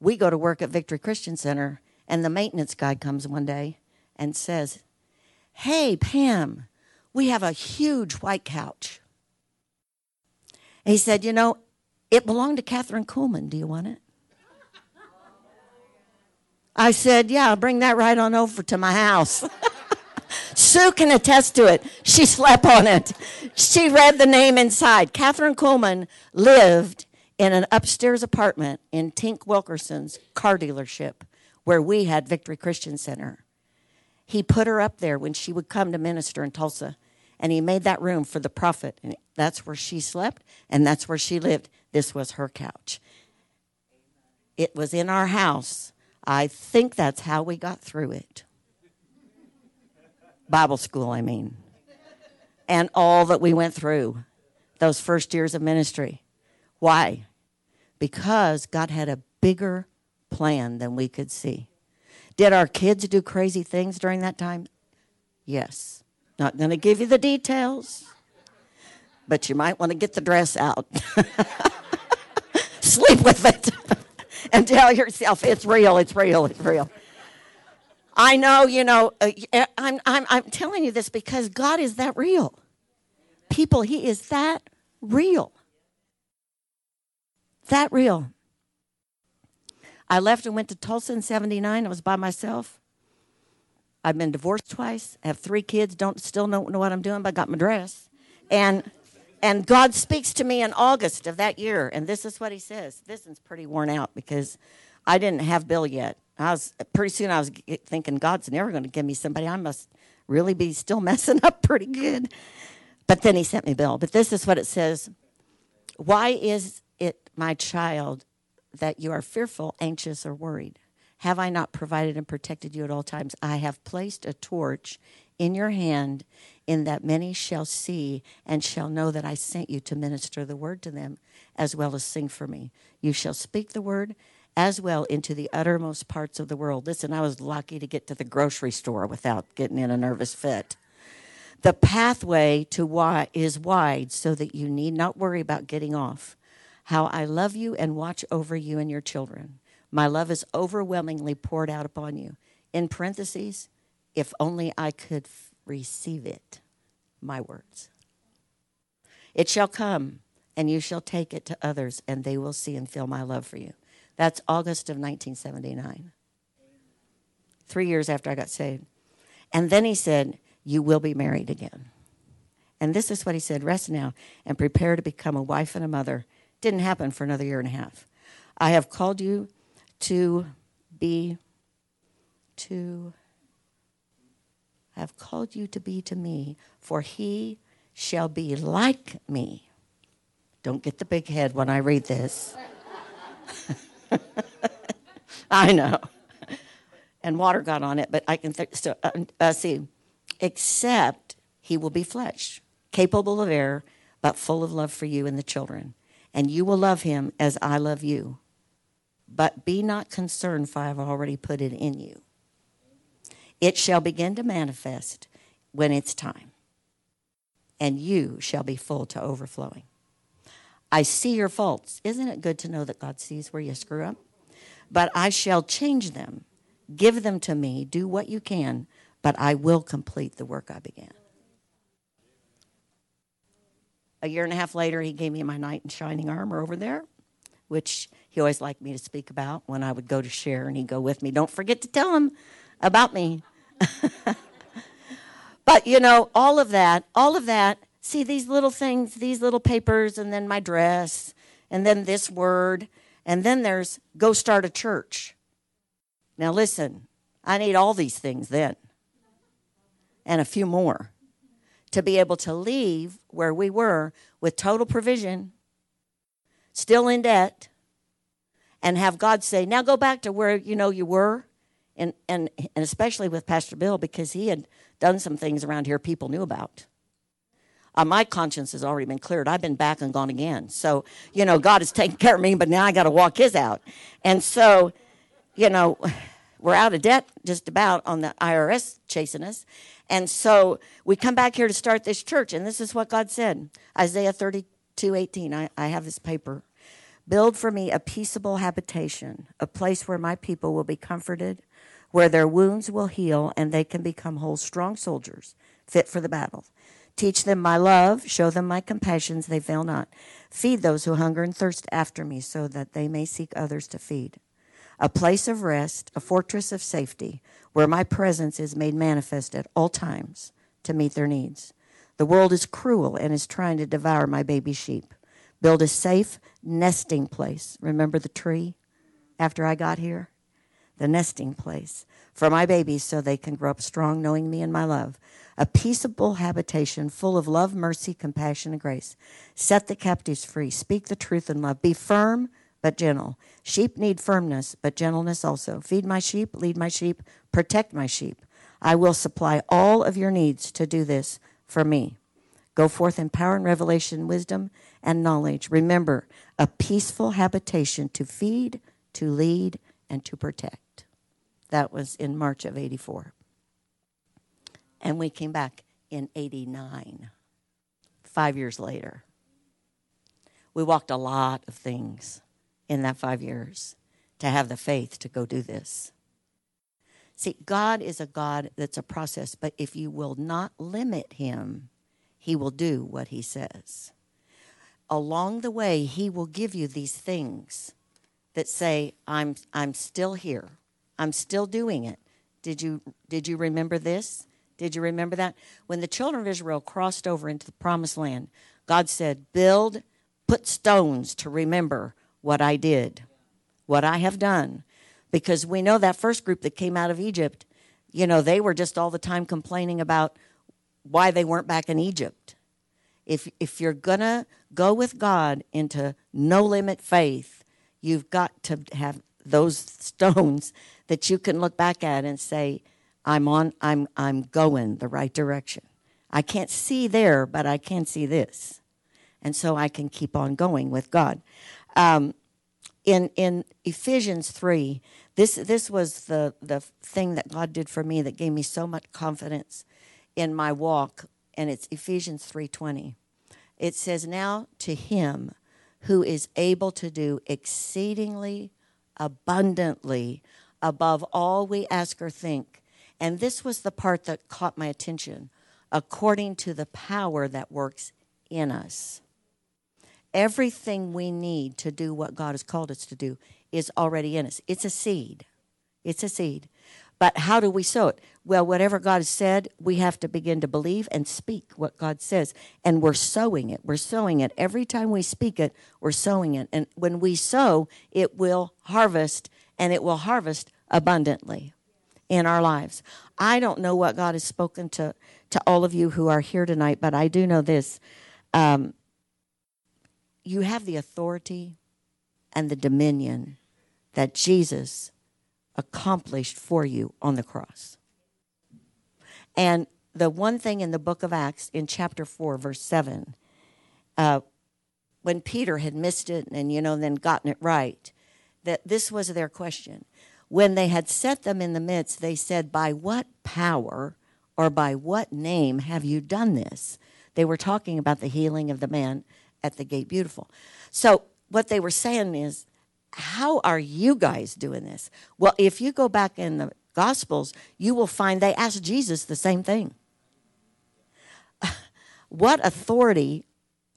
We go to work at Victory Christian Center, and the maintenance guy comes one day and says, Hey, Pam, we have a huge white couch. And he said, You know, it belonged to Kathryn Kuhlman. Do you want it? I said, Yeah, I'll bring that right on over to my house. [laughs] Sue can attest to it. She [laughs] slept on it. She read the name inside. Kathryn Kuhlman lived in an upstairs apartment in Tink Wilkerson's car dealership where we had Victory Christian Center. He put her up there when she would come to minister in Tulsa, and he made that room for the prophet. And that's where she slept, and that's where she lived. This was her couch. It was in our house. I think that's how we got through it. Bible school, I mean. And all that we went through those first years of ministry. Why? Because God had a bigger plan than we could see. Did our kids do crazy things during that time? Yes. Not going to give you the details, but you might want to get the dress out. [laughs] Sleep with it [laughs] and tell yourself it's real, it's real, it's real. I know, you know, uh, I'm, I'm, I'm telling you this because God is that real. People, He is that real. That real. I left and went to Tulsa in 79. I was by myself. I've been divorced twice. I have three kids. Don't still don't know what I'm doing, but I got my dress. And and God speaks to me in August of that year, and this is what He says. This one's pretty worn out because I didn't have Bill yet. I was pretty soon. I was thinking God's never going to give me somebody. I must really be still [laughs] messing up pretty good. But then He sent me Bill. But this is what it says. Why is it, my child, that you are fearful, anxious, or worried? Have I not provided and protected you at all times? I have placed a torch in your hand, in that many shall see and shall know that I sent you to minister the word to them, as well as sing for me. You shall speak the word as well into the uttermost parts of the world. Listen, I was lucky to get to the grocery store without getting in a nervous fit. The pathway to why is wide so that you need not worry about getting off how I love you and watch over you and your children. My love is overwhelmingly poured out upon you. In parentheses, if only I could f- receive it, my words. It shall come, and you shall take it to others, and they will see and feel my love for you. That's August of 1979, three years after I got saved. And then he said, You will be married again. And this is what he said Rest now and prepare to become a wife and a mother didn't happen for another year and a half. I have called you to be to I have called you to be to me, for he shall be like me. Don't get the big head when I read this. [laughs] [laughs] I know. And water got on it, but I can th- so, uh, uh, see. Except he will be flesh, capable of error, but full of love for you and the children and you will love him as I love you. But be not concerned, for I have already put it in you. It shall begin to manifest when it's time, and you shall be full to overflowing. I see your faults. Isn't it good to know that God sees where you screw up? But I shall change them. Give them to me. Do what you can, but I will complete the work I began a year and a half later, he gave me my knight in shining armor over there, which he always liked me to speak about when I would go to share, and he'd go with me. Don't forget to tell him about me. [laughs] but you know, all of that, all of that. See these little things, these little papers, and then my dress, and then this word, and then there's go start a church. Now listen, I need all these things then, and a few more to be able to leave where we were with total provision, still in debt, and have God say, now go back to where you know you were. And, and, and especially with Pastor Bill, because he had done some things around here people knew about. Uh, my conscience has already been cleared. I've been back and gone again. So, you know, God has taken care of me, but now I got to walk his out. And so, you know, we're out of debt just about on the IRS chasing us. And so we come back here to start this church, and this is what God said Isaiah 32 18. I, I have this paper. Build for me a peaceable habitation, a place where my people will be comforted, where their wounds will heal, and they can become whole, strong soldiers, fit for the battle. Teach them my love, show them my compassions, they fail not. Feed those who hunger and thirst after me, so that they may seek others to feed. A place of rest, a fortress of safety, where my presence is made manifest at all times, to meet their needs. The world is cruel and is trying to devour my baby sheep. Build a safe nesting place. Remember the tree after I got here? The nesting place for my babies so they can grow up strong, knowing me and my love. A peaceable habitation full of love, mercy, compassion, and grace. Set the captives free. Speak the truth in love. Be firm but gentle. Sheep need firmness, but gentleness also. Feed my sheep, lead my sheep, protect my sheep. I will supply all of your needs to do this for me. Go forth in power and revelation, wisdom and knowledge. Remember, a peaceful habitation to feed, to lead, and to protect. That was in March of 84. And we came back in 89, five years later. We walked a lot of things in that five years to have the faith to go do this. See, God is a God that's a process, but if you will not limit Him, He will do what He says. Along the way, He will give you these things that say, I'm, I'm still here. I'm still doing it. Did you, did you remember this? Did you remember that? When the children of Israel crossed over into the promised land, God said, Build, put stones to remember what I did, what I have done because we know that first group that came out of Egypt, you know, they were just all the time complaining about why they weren't back in Egypt. If if you're gonna go with God into no limit faith, you've got to have those [laughs] stones that you can look back at and say, I'm on I'm I'm going the right direction. I can't see there, but I can see this. And so I can keep on going with God. Um, in in Ephesians 3, this this was the the thing that God did for me that gave me so much confidence in my walk and it's Ephesians 3:20. It says now to him who is able to do exceedingly abundantly above all we ask or think. And this was the part that caught my attention according to the power that works in us. Everything we need to do what God has called us to do is already in us. It's a seed. It's a seed. But how do we sow it? Well, whatever God has said, we have to begin to believe and speak what God says. And we're sowing it. We're sowing it. Every time we speak it, we're sowing it. And when we sow, it will harvest, and it will harvest abundantly in our lives. I don't know what God has spoken to, to all of you who are here tonight, but I do know this. Um, you have the authority and the dominion that Jesus accomplished for you on the cross. And the one thing in the book of Acts, in chapter 4, verse 7, uh, when Peter had missed it and, you know, then gotten it right, that this was their question. When they had set them in the midst, they said, By what power or by what name have you done this? They were talking about the healing of the man at the gate beautiful. So, what they were saying is, how are you guys doing this? Well, if you go back in the Gospels, you will find they asked Jesus the same thing. [laughs] what authority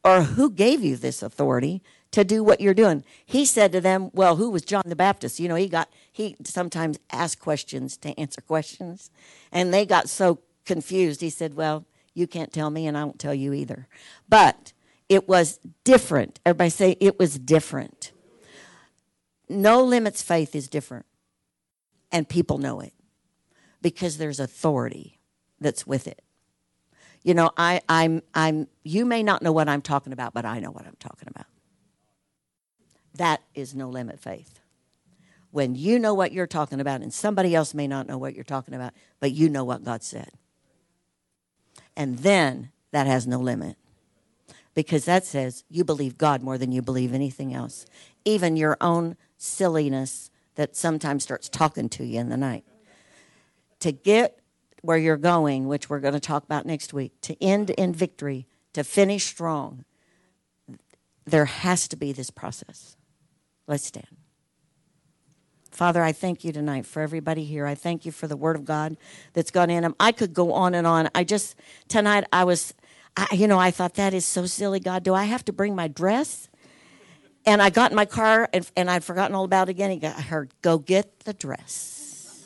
or who gave you this authority to do what you're doing? He said to them, Well, who was John the Baptist? You know, he got, he sometimes asked questions to answer questions. And they got so confused. He said, Well, you can't tell me, and I won't tell you either. But it was different. Everybody say it was different. No limits faith is different. And people know it because there's authority that's with it. You know, I, I'm, I'm, you may not know what I'm talking about, but I know what I'm talking about. That is no limit faith. When you know what you're talking about, and somebody else may not know what you're talking about, but you know what God said. And then that has no limit because that says you believe God more than you believe anything else, even your own silliness that sometimes starts talking to you in the night. To get where you're going, which we're going to talk about next week, to end in victory, to finish strong, there has to be this process. Let's stand. Father, I thank you tonight for everybody here. I thank you for the word of God that's gone in them. I could go on and on. I just, tonight, I was I, you know, I thought that is so silly. God, do I have to bring my dress? And I got in my car and, and I'd forgotten all about it again. I heard, go get the dress.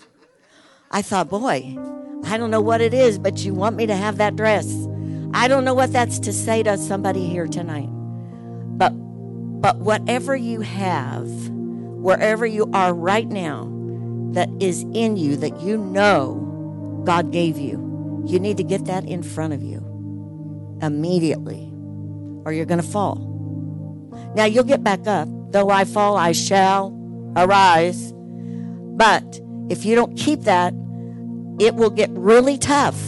I thought, boy, I don't know what it is, but you want me to have that dress. I don't know what that's to say to somebody here tonight. But whatever you have, wherever you are right now, that is in you that you know God gave you, you need to get that in front of you immediately, or you're going to fall. Now you'll get back up. Though I fall, I shall arise. But if you don't keep that, it will get really tough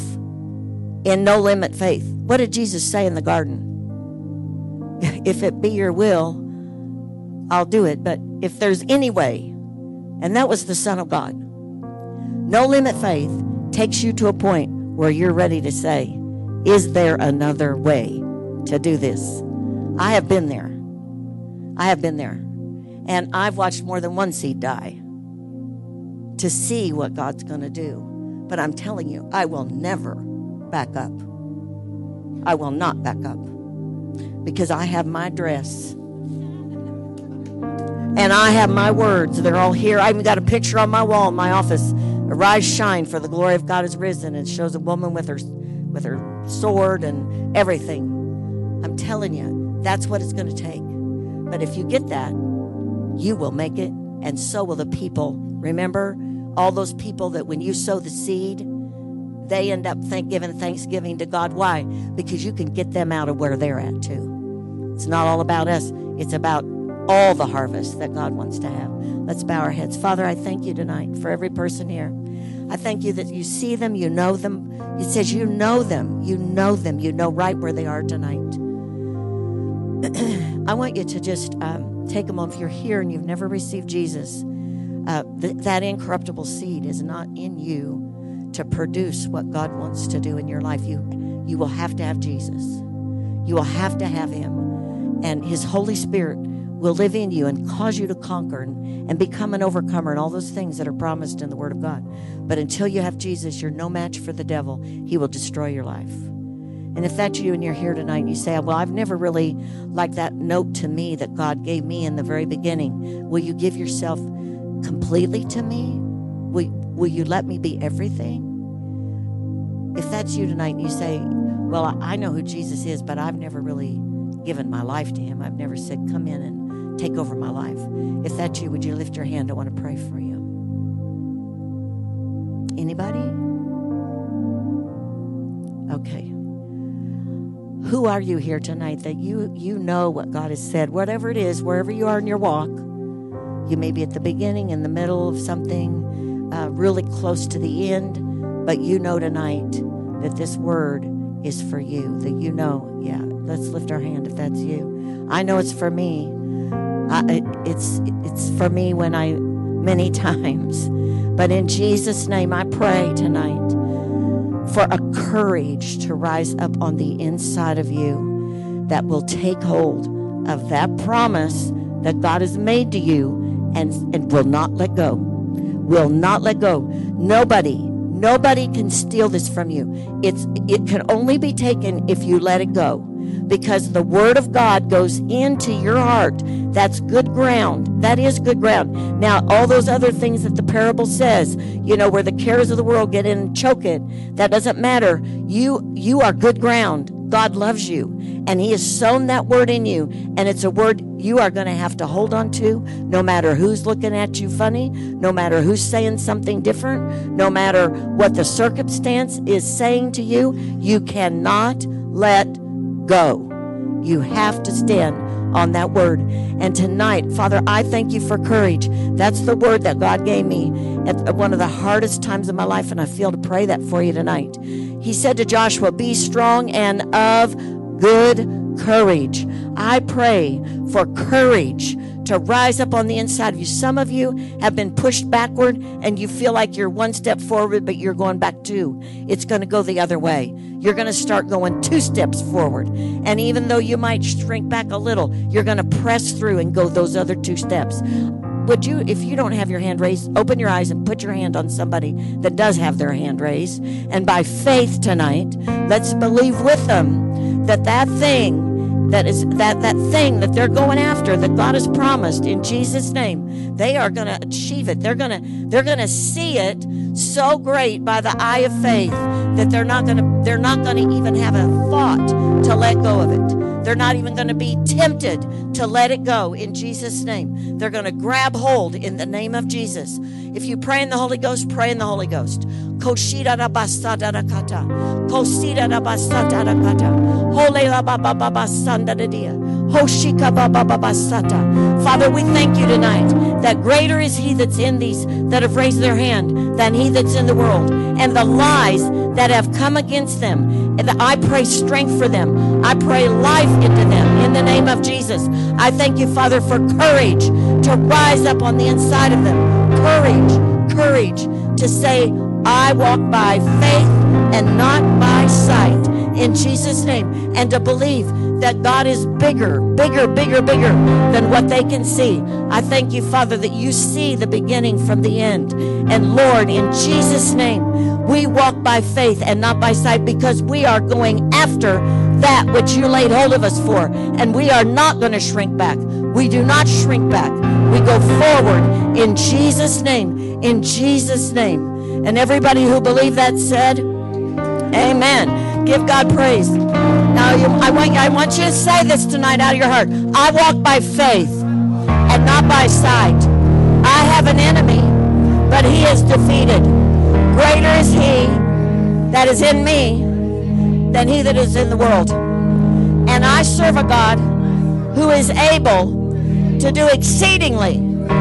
in no limit faith. What did Jesus say in the garden? [laughs] If it be your will, I'll do it. But if there's any way, and that was the Son of God, no limit faith takes you to a point where you're ready to say, Is there another way to do this? I have been there. I have been there. And I've watched more than one seed die to see what God's going to do. But I'm telling you, I will never back up. I will not back up because I have my dress and I have my words. They're all here. I even got a picture on my wall in my office. Arise, shine, for the glory of God is risen. It shows a woman with her with her sword and everything. I'm telling you, that's what it's going to take. But if you get that, you will make it, and so will the people. Remember, all those people that when you sow the seed, they end up thank, giving thanksgiving to God. Why? Because you can get them out of where they're at too. It's not all about us, it's about all the harvest that God wants to have. Let's bow our heads. Father, I thank you tonight for every person here. I thank you that you see them, you know them. It says you know them, you know them, you know right where they are tonight. [clears throat] I want you to just um, take a moment. If you're here and you've never received Jesus, uh, th- that incorruptible seed is not in you to produce what God wants to do in your life. You, you will have to have Jesus. You will have to have Him, and His Holy Spirit will live in you and cause you to conquer and, and become an overcomer and all those things that are promised in the Word of God. But until you have Jesus, you're no match for the devil. He will destroy your life. And if that's you and you're here tonight and you say, Well, I've never really liked that note to me that God gave me in the very beginning, will you give yourself completely to me? Will, will you let me be everything? If that's you tonight and you say, Well, I know who Jesus is, but I've never really given my life to him, I've never said, Come in and take over my life. If that's you, would you lift your hand? I want to pray for you. Anybody? Okay. Who are you here tonight that you you know what God has said, whatever it is, wherever you are in your walk? You may be at the beginning, in the middle of something, uh, really close to the end, but you know tonight that this word is for you. That you know, yeah. Let's lift our hand if that's you. I know it's for me. I, it, it's it's for me when I many [laughs] times, but in Jesus' name, I pray tonight for a courage to rise up on the inside of you that will take hold of that promise that God has made to you and, and will not let go. Will not let go. Nobody, nobody can steal this from you. It's it can only be taken if you let it go. Because the word of God goes into your heart. That's good ground. That is good ground. Now, all those other things that the parable says, you know, where the cares of the world get in and choke it, that doesn't matter. You you are good ground. God loves you and He has sown that word in you. And it's a word you are going to have to hold on to no matter who's looking at you funny, no matter who's saying something different, no matter what the circumstance is saying to you. You cannot let go. You have to stand on that word. And tonight, Father, I thank you for courage. That's the word that God gave me at one of the hardest times of my life, and I feel to pray that for you tonight. He said to Joshua, Be strong and of good courage. I pray for courage to rise up on the inside of you. Some of you have been pushed backward and you feel like you're one step forward, but you're going back two. It's going to go the other way. You're going to start going two steps forward. And even though you might shrink back a little, you're going to press through and go those other two steps. Would you, if you don't have your hand raised, open your eyes and put your hand on somebody that does have their hand raised. And by faith tonight, let's believe with them that that thing that is that that thing that they're going after that God has promised in Jesus name they are going to achieve it they're going to they're going to see it so great by the eye of faith that they're not going to they're not going to even have a thought to let go of it they're not even going to be tempted to let it go in Jesus name they're going to grab hold in the name of Jesus if you pray in the Holy Ghost pray in the Holy Ghost Koshida da basada da kata. Kosida da basata da kata. Hole ba ba ba da dia. Ba ba ba sata. Father, we thank you tonight that greater is he that's in these that have raised their hand than he that's in the world. And the lies that have come against them. And I pray strength for them. I pray life into them in the name of Jesus. I thank you, Father, for courage to rise up on the inside of them. Courage, courage to say, I walk by faith and not by sight in Jesus' name. And to believe that God is bigger, bigger, bigger, bigger than what they can see. I thank you, Father, that you see the beginning from the end. And Lord, in Jesus' name, we walk by faith and not by sight because we are going after that which you laid hold of us for. And we are not going to shrink back. We do not shrink back. We go forward in Jesus' name. In Jesus' name. And everybody who believed that said, Amen. Give God praise. Now, you, I, want, I want you to say this tonight out of your heart. I walk by faith and not by sight. I have an enemy, but he is defeated. Greater is he that is in me than he that is in the world. And I serve a God who is able to do exceedingly,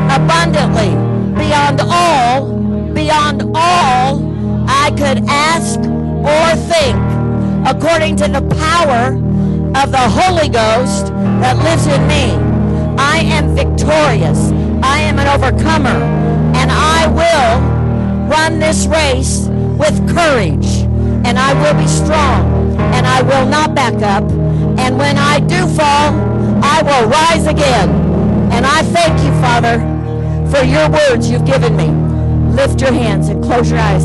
abundantly, beyond all beyond all I could ask or think, according to the power of the Holy Ghost that lives in me. I am victorious. I am an overcomer. And I will run this race with courage. And I will be strong. And I will not back up. And when I do fall, I will rise again. And I thank you, Father, for your words you've given me lift your hands and close your eyes.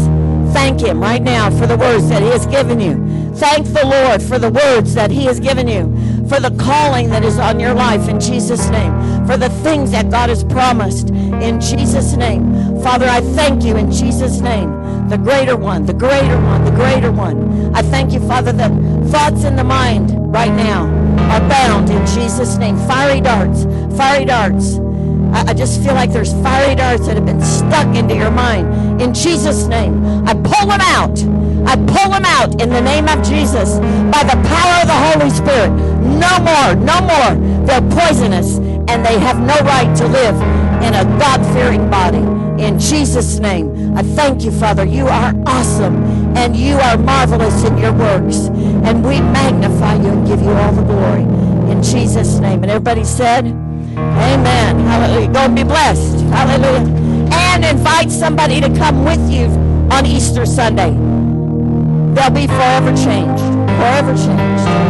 Thank him right now for the words that he has given you. Thank the Lord for the words that he has given you, for the calling that is on your life in Jesus' name, for the things that God has promised in Jesus' name. Father, I thank you in Jesus' name, the greater one, the greater one, the greater one. I thank you, Father, that thoughts in the mind right now are bound in Jesus' name. Fiery darts, fiery darts I, just feel like there's fiery darts that have been stuck into your mind. In Jesus' name, I pull them out. I pull them out in the name of Jesus by the power of the Holy Spirit. No more, no more. They're poisonous and they have no right to live in a God-fearing body. In Jesus' name, I thank you, Father. You are awesome and you are marvelous in your works. And we magnify you and give you all the glory. In Jesus' name. And everybody said, Amen. Hallelujah. Go and be blessed. Hallelujah. And invite somebody to come with you on Easter Sunday. They'll be forever changed. Forever changed.